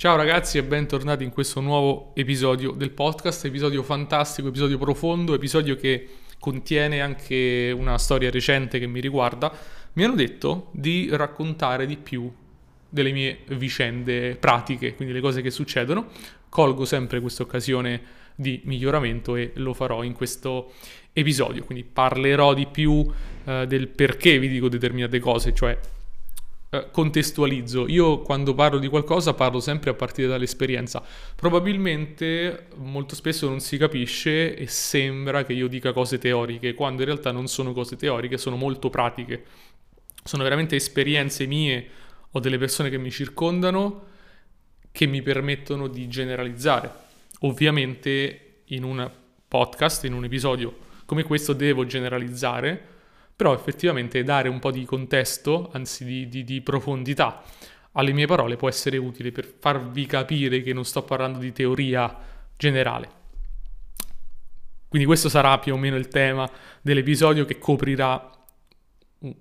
Ciao ragazzi e bentornati in questo nuovo episodio del podcast, episodio fantastico, episodio profondo, episodio che contiene anche una storia recente che mi riguarda. Mi hanno detto di raccontare di più delle mie vicende pratiche, quindi le cose che succedono. Colgo sempre questa occasione di miglioramento e lo farò in questo episodio, quindi parlerò di più eh, del perché vi dico determinate cose, cioè contestualizzo. Io quando parlo di qualcosa parlo sempre a partire dall'esperienza. Probabilmente molto spesso non si capisce e sembra che io dica cose teoriche, quando in realtà non sono cose teoriche, sono molto pratiche. Sono veramente esperienze mie o delle persone che mi circondano che mi permettono di generalizzare. Ovviamente in un podcast, in un episodio come questo devo generalizzare però effettivamente dare un po' di contesto, anzi di, di, di profondità alle mie parole può essere utile per farvi capire che non sto parlando di teoria generale. Quindi questo sarà più o meno il tema dell'episodio che coprirà,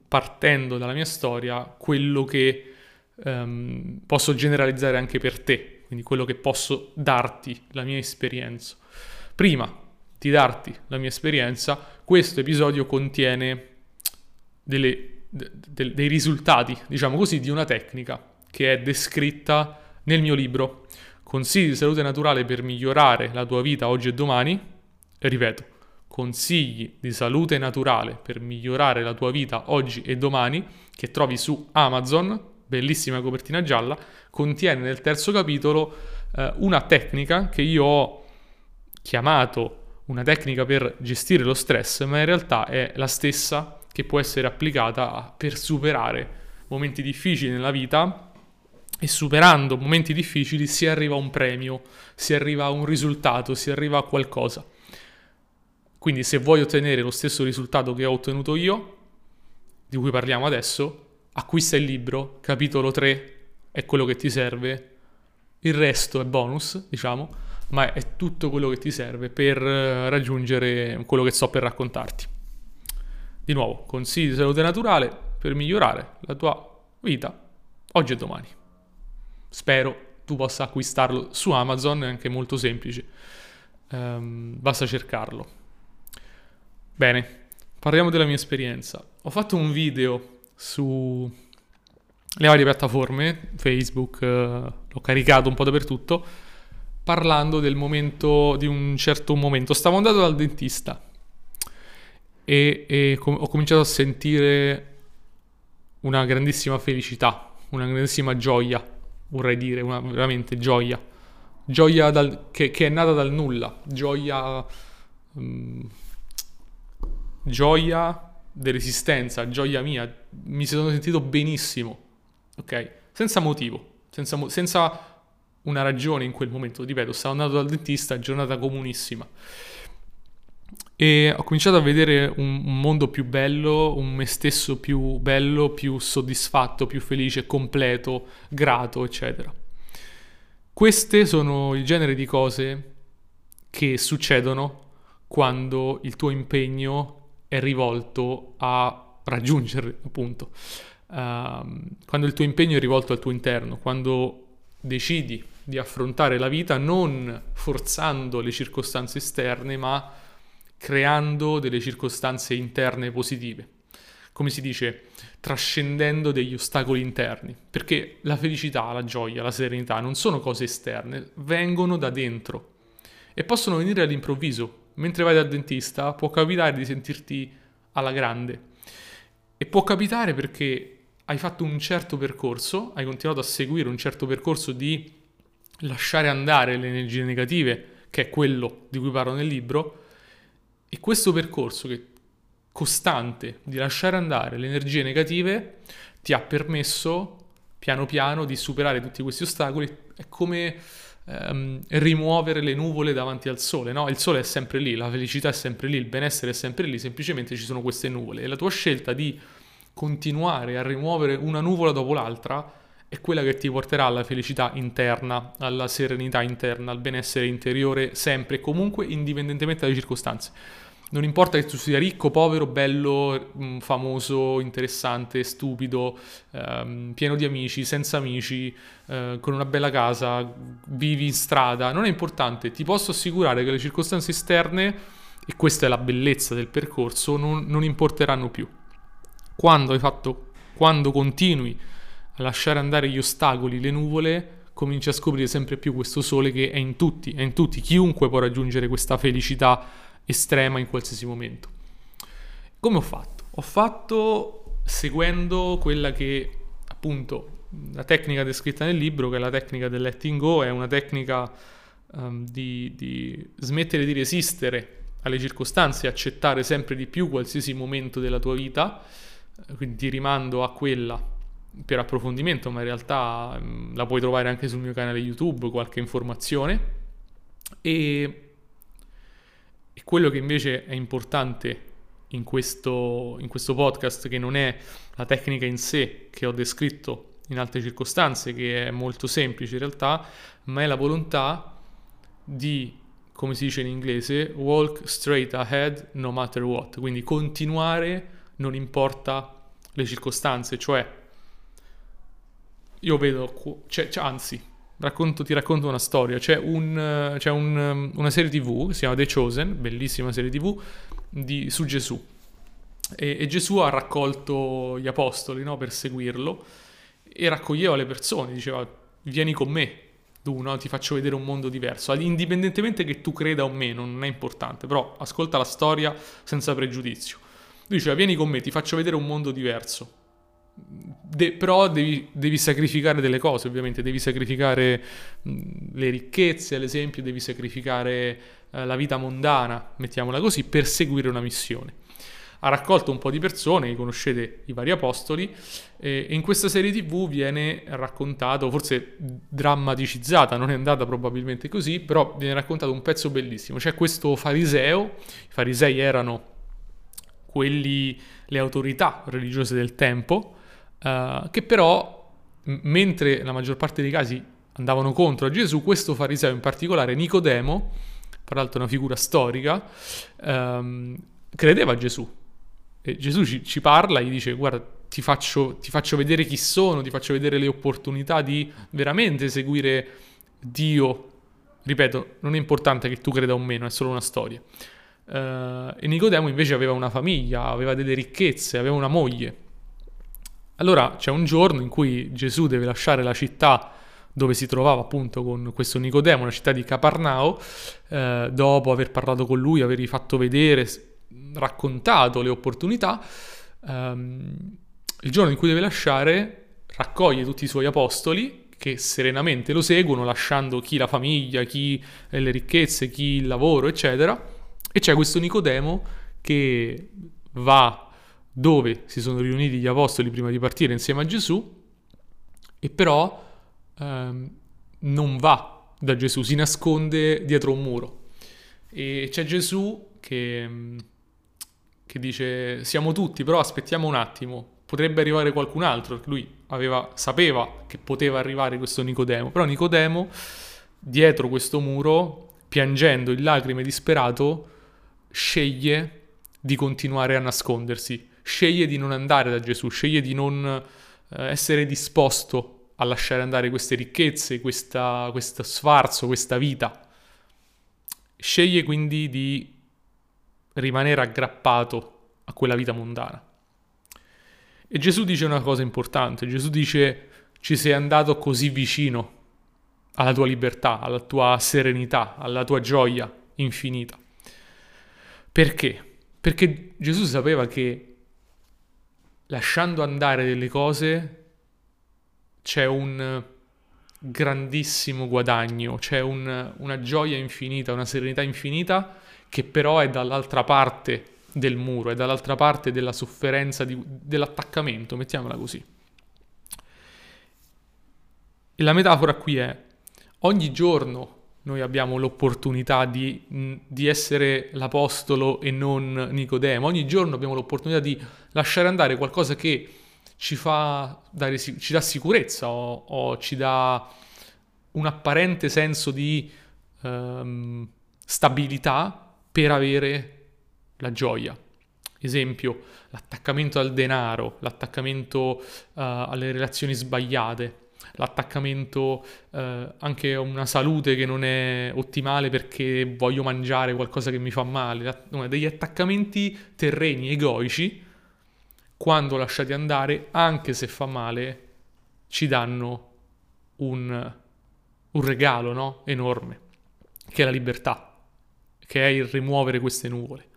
partendo dalla mia storia, quello che um, posso generalizzare anche per te, quindi quello che posso darti, la mia esperienza. Prima di darti la mia esperienza, questo episodio contiene delle, de, dei risultati, diciamo così, di una tecnica che è descritta nel mio libro Consigli di salute naturale per migliorare la tua vita oggi e domani. Ripeto, consigli di salute naturale per migliorare la tua vita oggi e domani, che trovi su Amazon, bellissima copertina gialla, contiene nel terzo capitolo eh, una tecnica che io ho chiamato una tecnica per gestire lo stress, ma in realtà è la stessa che può essere applicata per superare momenti difficili nella vita e superando momenti difficili si arriva a un premio, si arriva a un risultato, si arriva a qualcosa. Quindi se vuoi ottenere lo stesso risultato che ho ottenuto io, di cui parliamo adesso, acquista il libro, capitolo 3 è quello che ti serve, il resto è bonus, diciamo, ma è tutto quello che ti serve per raggiungere quello che sto per raccontarti. Di nuovo, consigli di salute naturale per migliorare la tua vita oggi e domani. Spero tu possa acquistarlo su Amazon, è anche molto semplice. Um, basta cercarlo. Bene, parliamo della mia esperienza. Ho fatto un video su le varie piattaforme, Facebook, eh, l'ho caricato un po' dappertutto, parlando del momento, di un certo momento. Stavo andando dal dentista e, e com- ho cominciato a sentire una grandissima felicità, una grandissima gioia, vorrei dire, una veramente gioia. Gioia dal, che, che, è nata dal nulla, gioia, um, gioia dell'esistenza, gioia mia. Mi sono sentito benissimo, ok? Senza motivo, senza, mo- senza una ragione in quel momento. Ripeto, stavo andando dal dentista, giornata comunissima e ho cominciato a vedere un, un, mondo più bello, un me stesso più bello, più soddisfatto, più felice, completo, grato, eccetera. Queste sono il genere di cose che succedono quando il tuo impegno è rivolto a raggiungere, appunto, uh, quando il tuo impegno è rivolto al tuo interno, quando decidi di affrontare la vita non forzando le circostanze esterne, ma creando delle circostanze interne positive. Come si dice, trascendendo degli ostacoli interni, perché la felicità, la gioia, la serenità non sono cose esterne, vengono da dentro e possono venire all'improvviso. Mentre vai dal dentista può capitare di sentirti alla grande e può capitare perché hai fatto un certo percorso, hai continuato a seguire un certo percorso di lasciare andare le energie negative, che è quello di cui parlo nel libro, e questo percorso che costante di lasciare andare le energie negative ti ha permesso piano piano di superare tutti questi ostacoli. È come ehm, rimuovere le nuvole davanti al sole, no? Il sole è sempre lì, la felicità è sempre lì, il benessere è sempre lì, semplicemente ci sono queste nuvole. E la tua scelta di continuare a rimuovere una nuvola dopo l'altra è quella che ti porterà alla felicità interna, alla serenità interna, al benessere interiore sempre e comunque, indipendentemente dalle circostanze. Non importa che tu sia ricco, povero, bello, mm, famoso, interessante, stupido, ehm, pieno di amici, senza amici, eh, con una bella casa, vivi in strada, non è importante. Ti posso assicurare che le circostanze esterne, e questa è la bellezza del percorso, non, non importeranno più. Quando hai fatto, quando continui a lasciare andare gli ostacoli, le nuvole, cominci a scoprire sempre più questo sole che è in tutti, è in tutti, chiunque può raggiungere questa felicità estrema in qualsiasi momento. Come ho fatto? Ho fatto seguendo quella che appunto la tecnica descritta nel libro, che è la tecnica del letting go, è una tecnica um, di, di smettere di resistere alle circostanze accettare sempre di più qualsiasi momento della tua vita, quindi ti rimando a quella per approfondimento, ma in realtà um, la puoi trovare anche sul mio canale YouTube, qualche informazione. E e quello che invece è importante in questo, in questo podcast, che non è la tecnica in sé che ho descritto in altre circostanze, che è molto semplice in realtà, ma è la volontà di, come si dice in inglese, walk straight ahead no matter what, quindi continuare non importa le circostanze, cioè io vedo, cioè, cioè, anzi, racconto, ti racconto una storia. C'è, un, c'è un, una serie TV che si chiama The Chosen, bellissima serie TV, di, su Gesù. E, e, Gesù ha raccolto gli apostoli no, per seguirlo e raccoglieva le persone, diceva vieni con me, tu no, ti faccio vedere un mondo diverso, indipendentemente che tu creda o meno, non è importante, però ascolta la storia senza pregiudizio. Lui diceva vieni con me, ti faccio vedere un mondo diverso De, però devi, devi, sacrificare delle cose, ovviamente, devi sacrificare le ricchezze, ad esempio, devi sacrificare eh, la vita mondana, mettiamola così, per seguire una missione. Ha raccolto un po' di persone, conoscete i vari apostoli, e, e in questa serie tv viene raccontato, forse drammaticizzata, non è andata probabilmente così, però viene raccontato un pezzo bellissimo. C'è questo fariseo, i farisei erano quelli, le autorità religiose del tempo, uh, che però, mentre la maggior parte dei casi andavano contro a Gesù, questo fariseo in particolare, Nicodemo, peraltro una figura storica, um, credeva a Gesù. E Gesù ci, ci parla gli dice, guarda, ti faccio, ti faccio vedere chi sono, ti faccio vedere le opportunità di veramente seguire Dio. Ripeto, non è importante che tu creda o meno, è solo una storia. Uh, e Nicodemo invece aveva una famiglia, aveva delle ricchezze, aveva una moglie. Allora c'è un giorno in cui Gesù deve lasciare la città dove si trovava appunto con questo Nicodemo, una città di Caparnao, eh, dopo aver parlato con lui, avergli fatto vedere, raccontato le opportunità, ehm, il giorno in cui deve lasciare raccoglie tutti i suoi apostoli che serenamente lo seguono, lasciando chi la famiglia, chi le ricchezze, chi il lavoro, eccetera, e c'è questo Nicodemo che va dove si sono riuniti gli apostoli prima di partire insieme a Gesù e però ehm, non va da Gesù, si nasconde dietro un muro. E c'è Gesù che, che dice siamo tutti, però aspettiamo un attimo, potrebbe arrivare qualcun altro, lui aveva, sapeva che poteva arrivare questo Nicodemo, però Nicodemo dietro questo muro, piangendo in lacrime disperato, sceglie di continuare a nascondersi sceglie di non andare da Gesù, sceglie di non eh, essere disposto a lasciare andare queste ricchezze, questa, questo sfarzo, questa vita. Sceglie quindi di rimanere aggrappato a quella vita mondana. E Gesù dice una cosa importante, Gesù dice ci sei andato così vicino alla tua libertà, alla tua serenità, alla tua gioia infinita. Perché? Perché Gesù sapeva che lasciando andare delle cose c'è un grandissimo guadagno, c'è un, una gioia infinita, una serenità infinita che però è dall'altra parte del muro, è dall'altra parte della sofferenza, di, dell'attaccamento, mettiamola così. E la metafora qui è ogni giorno noi abbiamo l'opportunità di, di, essere l'apostolo e non Nicodemo. Ogni giorno abbiamo l'opportunità di lasciare andare qualcosa che ci, fa dare, ci dà sicurezza o, o, ci dà un apparente senso di um, stabilità per avere la gioia. Esempio, l'attaccamento al denaro, l'attaccamento uh, alle relazioni sbagliate, l'attaccamento uh, anche a una salute che non è ottimale perché voglio mangiare qualcosa che mi fa male, degli attaccamenti terreni egoici, quando lasciati andare, anche se fa male, ci danno un, un regalo no? enorme, che è la libertà, che è il rimuovere queste nuvole.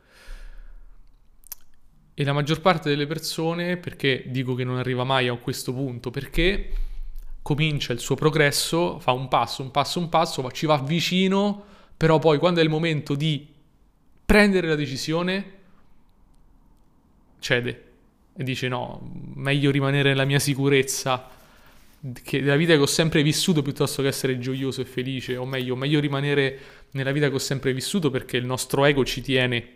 E la maggior parte delle persone, perché dico che non arriva mai a questo punto? Perché comincia il suo progresso, fa un passo, un passo, un passo, ci va vicino, però poi quando è il momento di prendere la decisione, cede e dice no, meglio rimanere nella mia sicurezza della vita che ho sempre vissuto piuttosto che essere gioioso e felice, o meglio, meglio rimanere nella vita che ho sempre vissuto perché il nostro ego ci tiene,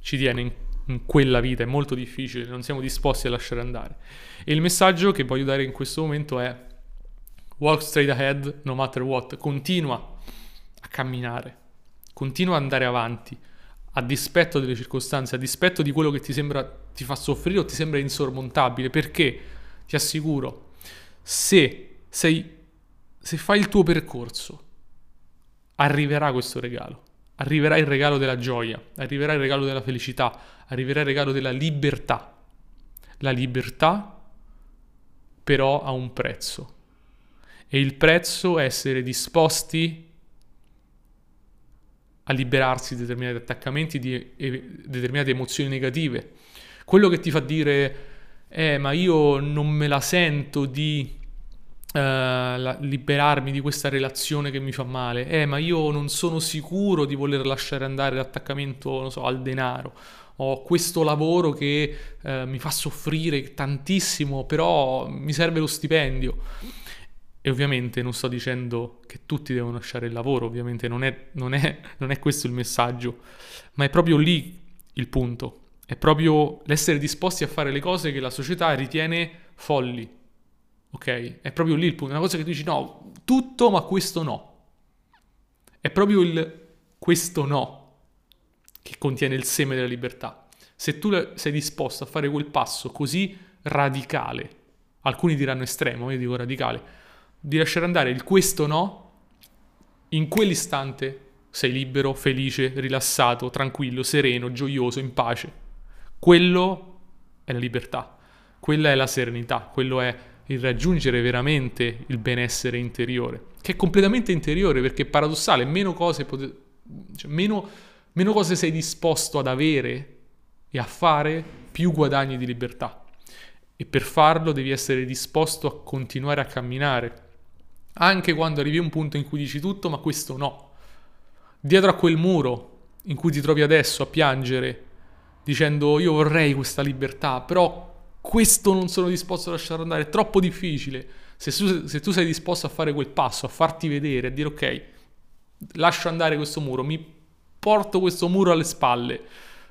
ci tiene quella vita è molto difficile, non siamo disposti a lasciare andare. E il messaggio che voglio dare in questo momento è walk straight ahead no matter what, continua a camminare, continua ad andare avanti a dispetto delle circostanze, a dispetto di quello che ti sembra ti fa soffrire o ti sembra insormontabile, perché? Ti assicuro, se sei se fai il tuo percorso, arriverà questo regalo. Arriverà il regalo della gioia, arriverà il regalo della felicità, arriverà il regalo della libertà. La libertà però ha un prezzo e il prezzo è essere disposti a liberarsi di determinati attaccamenti, di determinate emozioni negative. Quello che ti fa dire, eh, ma io non me la sento di la, liberarmi di questa relazione che mi fa male. Eh, ma io non sono sicuro di voler lasciare andare l'attaccamento, so, al denaro. Ho questo lavoro che uh, mi fa soffrire tantissimo, però mi serve lo stipendio. E ovviamente non sto dicendo che tutti devono lasciare il lavoro, ovviamente non è, non è, non è questo il messaggio, ma è proprio lì il punto. È proprio l'essere disposti a fare le cose che la società ritiene folli, ok? È proprio lì il punto, è una cosa che tu dici no, tutto ma questo no. È proprio il questo no che contiene il seme della libertà. Se tu sei disposto a fare quel passo così radicale, alcuni diranno estremo, io dico radicale, di lasciare andare il questo no, in quell'istante sei libero, felice, rilassato, tranquillo, sereno, gioioso, in pace. Quello è la libertà, quella è la serenità, quello è il raggiungere veramente il benessere interiore, che è completamente interiore perché è paradossale, meno cose, pot- cioè meno, meno cose sei disposto ad avere e a fare, più guadagni di libertà. E per farlo devi essere disposto a continuare a camminare, anche quando arrivi a un punto in cui dici tutto, ma questo no. Dietro a quel muro in cui ti trovi adesso a piangere, dicendo io vorrei questa libertà, però questo non sono disposto a lasciare andare, è troppo difficile. Se tu, se tu sei disposto a fare quel passo, a farti vedere, a dire ok, lascio andare questo muro, mi porto questo muro alle spalle,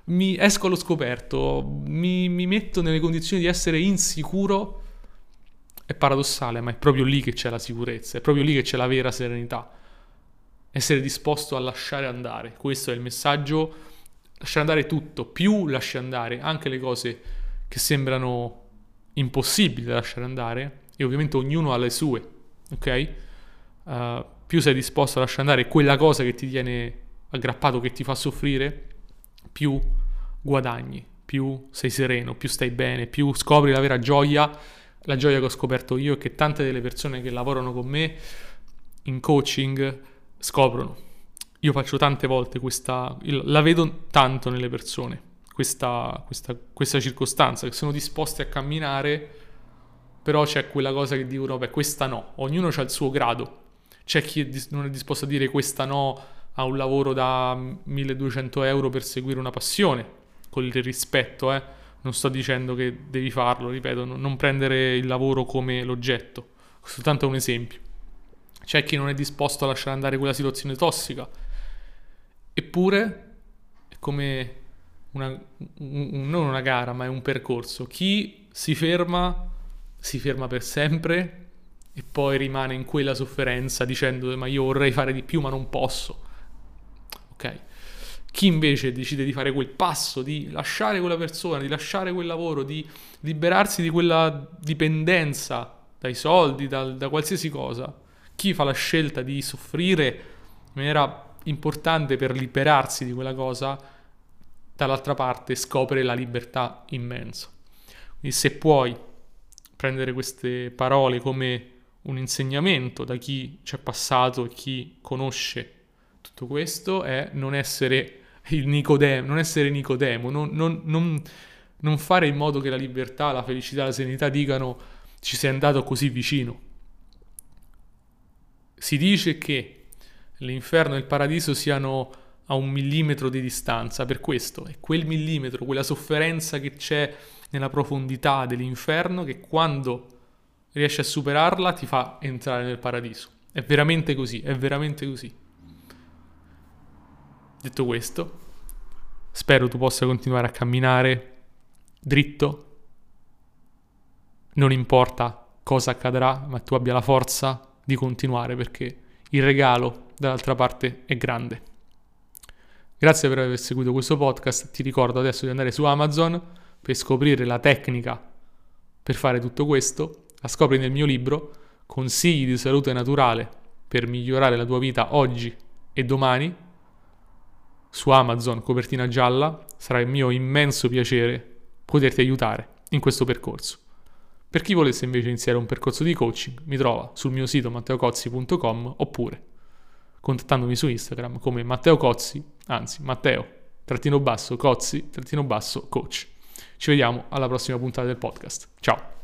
mi esco allo scoperto, mi, mi metto nelle condizioni di essere insicuro, è paradossale, ma è proprio lì che c'è la sicurezza, è proprio lì che c'è la vera serenità. Essere disposto a lasciare andare, questo è il messaggio, lasciare andare tutto, più lasci andare anche le cose che sembrano impossibili da lasciare andare e ovviamente ognuno ha le sue, ok? Uh, più sei disposto a lasciare andare quella cosa che ti tiene aggrappato, che ti fa soffrire, più guadagni, più sei sereno, più stai bene, più scopri la vera gioia, la gioia che ho scoperto io e che tante delle persone che lavorano con me in coaching scoprono. Io faccio tante volte questa, la vedo tanto nelle persone questa, questa, questa circostanza, che sono disposti a camminare, però c'è quella cosa che dicono, beh, questa no, ognuno ha il suo grado. C'è chi non è disposto a dire questa no a un lavoro da 1200 euro per seguire una passione, con il rispetto, eh. Non sto dicendo che devi farlo, ripeto, non prendere il lavoro come l'oggetto. Soltanto un esempio. C'è chi non è disposto a lasciare andare quella situazione tossica. Eppure, è come una, un, non una gara, ma è un percorso. Chi si ferma, si ferma per sempre e poi rimane in quella sofferenza dicendo ma io vorrei fare di più ma non posso. Ok? Chi invece decide di fare quel passo, di lasciare quella persona, di lasciare quel lavoro, di liberarsi di quella dipendenza dai soldi, da, da qualsiasi cosa, chi fa la scelta di soffrire in maniera importante per liberarsi di quella cosa, dall'altra parte scopre la libertà immensa. Quindi se puoi prendere queste parole come un insegnamento da chi ci è passato e chi conosce tutto questo, è non essere il Nicodemo, non essere Nicodemo, non, non, non, non fare in modo che la libertà, la felicità, la serenità dicano ci sei andato così vicino. Si dice che l'inferno e il paradiso siano a un millimetro di distanza, per questo è quel millimetro, quella sofferenza che c'è nella profondità dell'inferno che quando riesci a superarla ti fa entrare nel paradiso. È veramente così, è veramente così. Detto questo, spero tu possa continuare a camminare dritto, non importa cosa accadrà, ma tu abbia la forza di continuare perché il regalo dall'altra parte è grande. Grazie per aver seguito questo podcast, ti ricordo adesso di andare su Amazon per scoprire la tecnica per fare tutto questo, la scopri nel mio libro Consigli di salute naturale per migliorare la tua vita oggi e domani su Amazon copertina gialla, sarà il mio immenso piacere poterti aiutare in questo percorso. Per chi volesse invece iniziare un percorso di coaching, mi trova sul mio sito matteocozzi.com oppure contattandomi su Instagram come Matteo Cozzi, anzi Matteo, trattino basso, Cozzi, trattino basso, coach. Ci vediamo alla prossima puntata del podcast. Ciao!